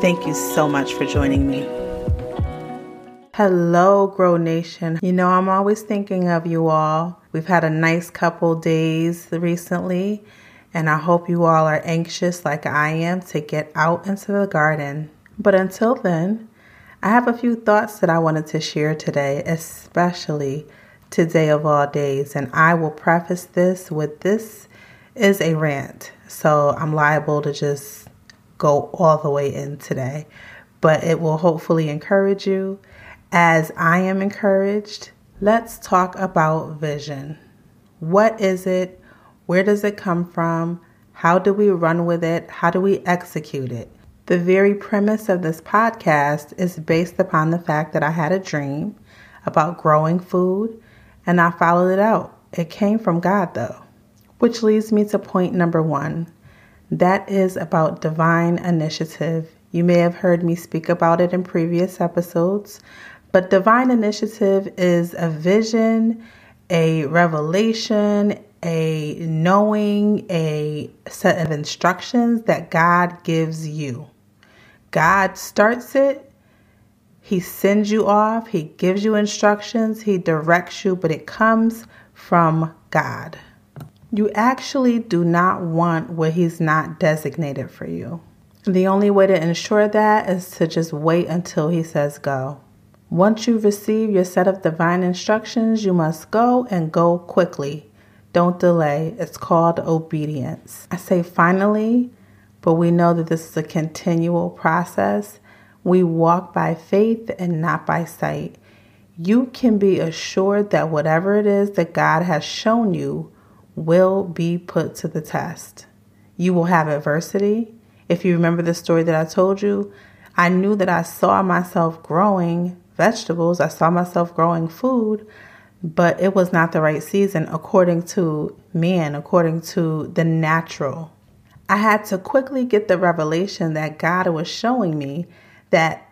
Thank you so much for joining me. Hello, Grow Nation. You know, I'm always thinking of you all. We've had a nice couple days recently, and I hope you all are anxious, like I am, to get out into the garden. But until then, I have a few thoughts that I wanted to share today, especially today of all days. And I will preface this with this is a rant. So I'm liable to just go all the way in today, but it will hopefully encourage you. As I am encouraged, let's talk about vision. What is it? Where does it come from? How do we run with it? How do we execute it? The very premise of this podcast is based upon the fact that I had a dream about growing food and I followed it out. It came from God, though. Which leads me to point number one that is about divine initiative. You may have heard me speak about it in previous episodes, but divine initiative is a vision, a revelation, a knowing, a set of instructions that God gives you. God starts it, He sends you off, He gives you instructions, He directs you, but it comes from God. You actually do not want what He's not designated for you. The only way to ensure that is to just wait until He says go. Once you receive your set of divine instructions, you must go and go quickly. Don't delay. It's called obedience. I say finally, but we know that this is a continual process. We walk by faith and not by sight. You can be assured that whatever it is that God has shown you will be put to the test. You will have adversity. If you remember the story that I told you, I knew that I saw myself growing vegetables, I saw myself growing food, but it was not the right season according to man, according to the natural. I had to quickly get the revelation that God was showing me that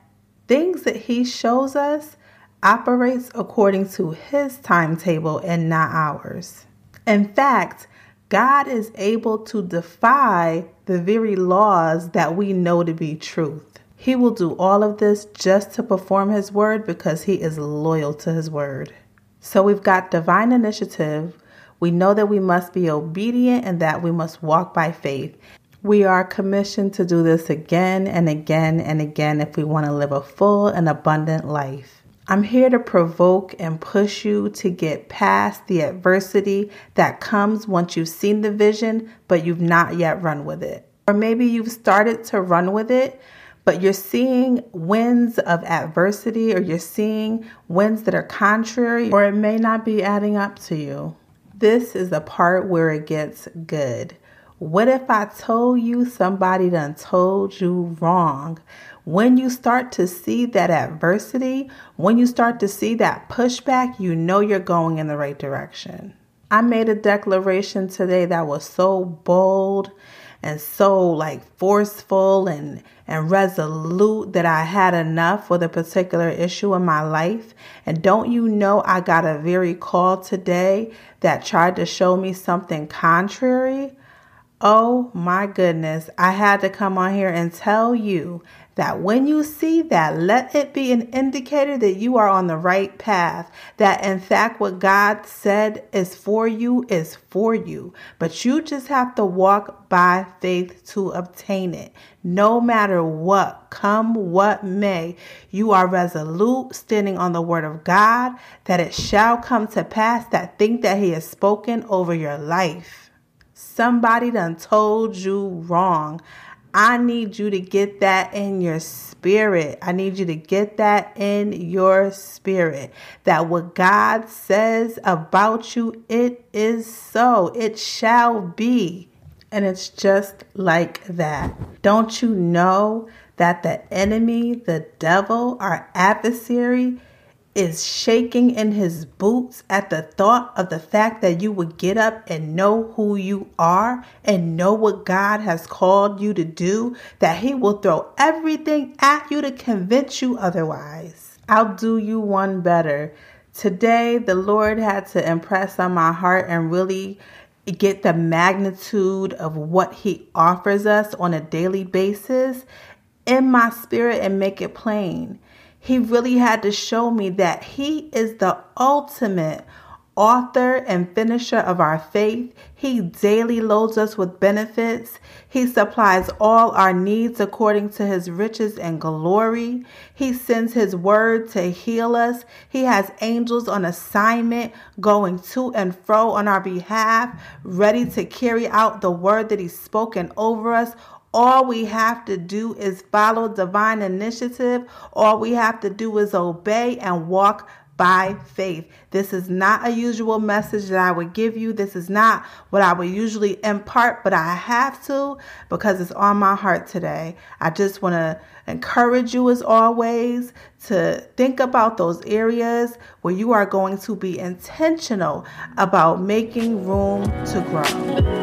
things that He shows us operates according to His timetable and not ours. In fact, God is able to defy the very laws that we know to be truth. He will do all of this just to perform His word because He is loyal to His word. So we've got divine initiative. We know that we must be obedient and that we must walk by faith. We are commissioned to do this again and again and again if we want to live a full and abundant life. I'm here to provoke and push you to get past the adversity that comes once you've seen the vision, but you've not yet run with it. Or maybe you've started to run with it, but you're seeing winds of adversity or you're seeing winds that are contrary, or it may not be adding up to you. This is the part where it gets good. What if I told you somebody done told you wrong? When you start to see that adversity, when you start to see that pushback, you know you're going in the right direction. I made a declaration today that was so bold and so like forceful and and resolute that I had enough with a particular issue in my life. And don't you know I got a very call today that tried to show me something contrary? Oh my goodness, I had to come on here and tell you that when you see that, let it be an indicator that you are on the right path. That in fact, what God said is for you is for you. But you just have to walk by faith to obtain it. No matter what, come what may, you are resolute, standing on the word of God, that it shall come to pass that thing that He has spoken over your life. Somebody done told you wrong. I need you to get that in your spirit. I need you to get that in your spirit. That what God says about you, it is so. It shall be. And it's just like that. Don't you know that the enemy, the devil, our adversary, is shaking in his boots at the thought of the fact that you would get up and know who you are and know what God has called you to do, that he will throw everything at you to convince you otherwise. I'll do you one better. Today, the Lord had to impress on my heart and really get the magnitude of what he offers us on a daily basis in my spirit and make it plain he really had to show me that He is the ultimate author and finisher of our faith. He daily loads us with benefits. He supplies all our needs according to his riches and glory. He sends his word to heal us. He has angels on assignment going to and fro on our behalf, ready to carry out the word that he's spoken over us all we have to do is follow divine initiative. All we have to do is obey and walk by faith. This is not a usual message that I would give you. This is not what I would usually impart, but I have to because it's on my heart today. I just want to encourage you, as always, to think about those areas where you are going to be intentional about making room to grow.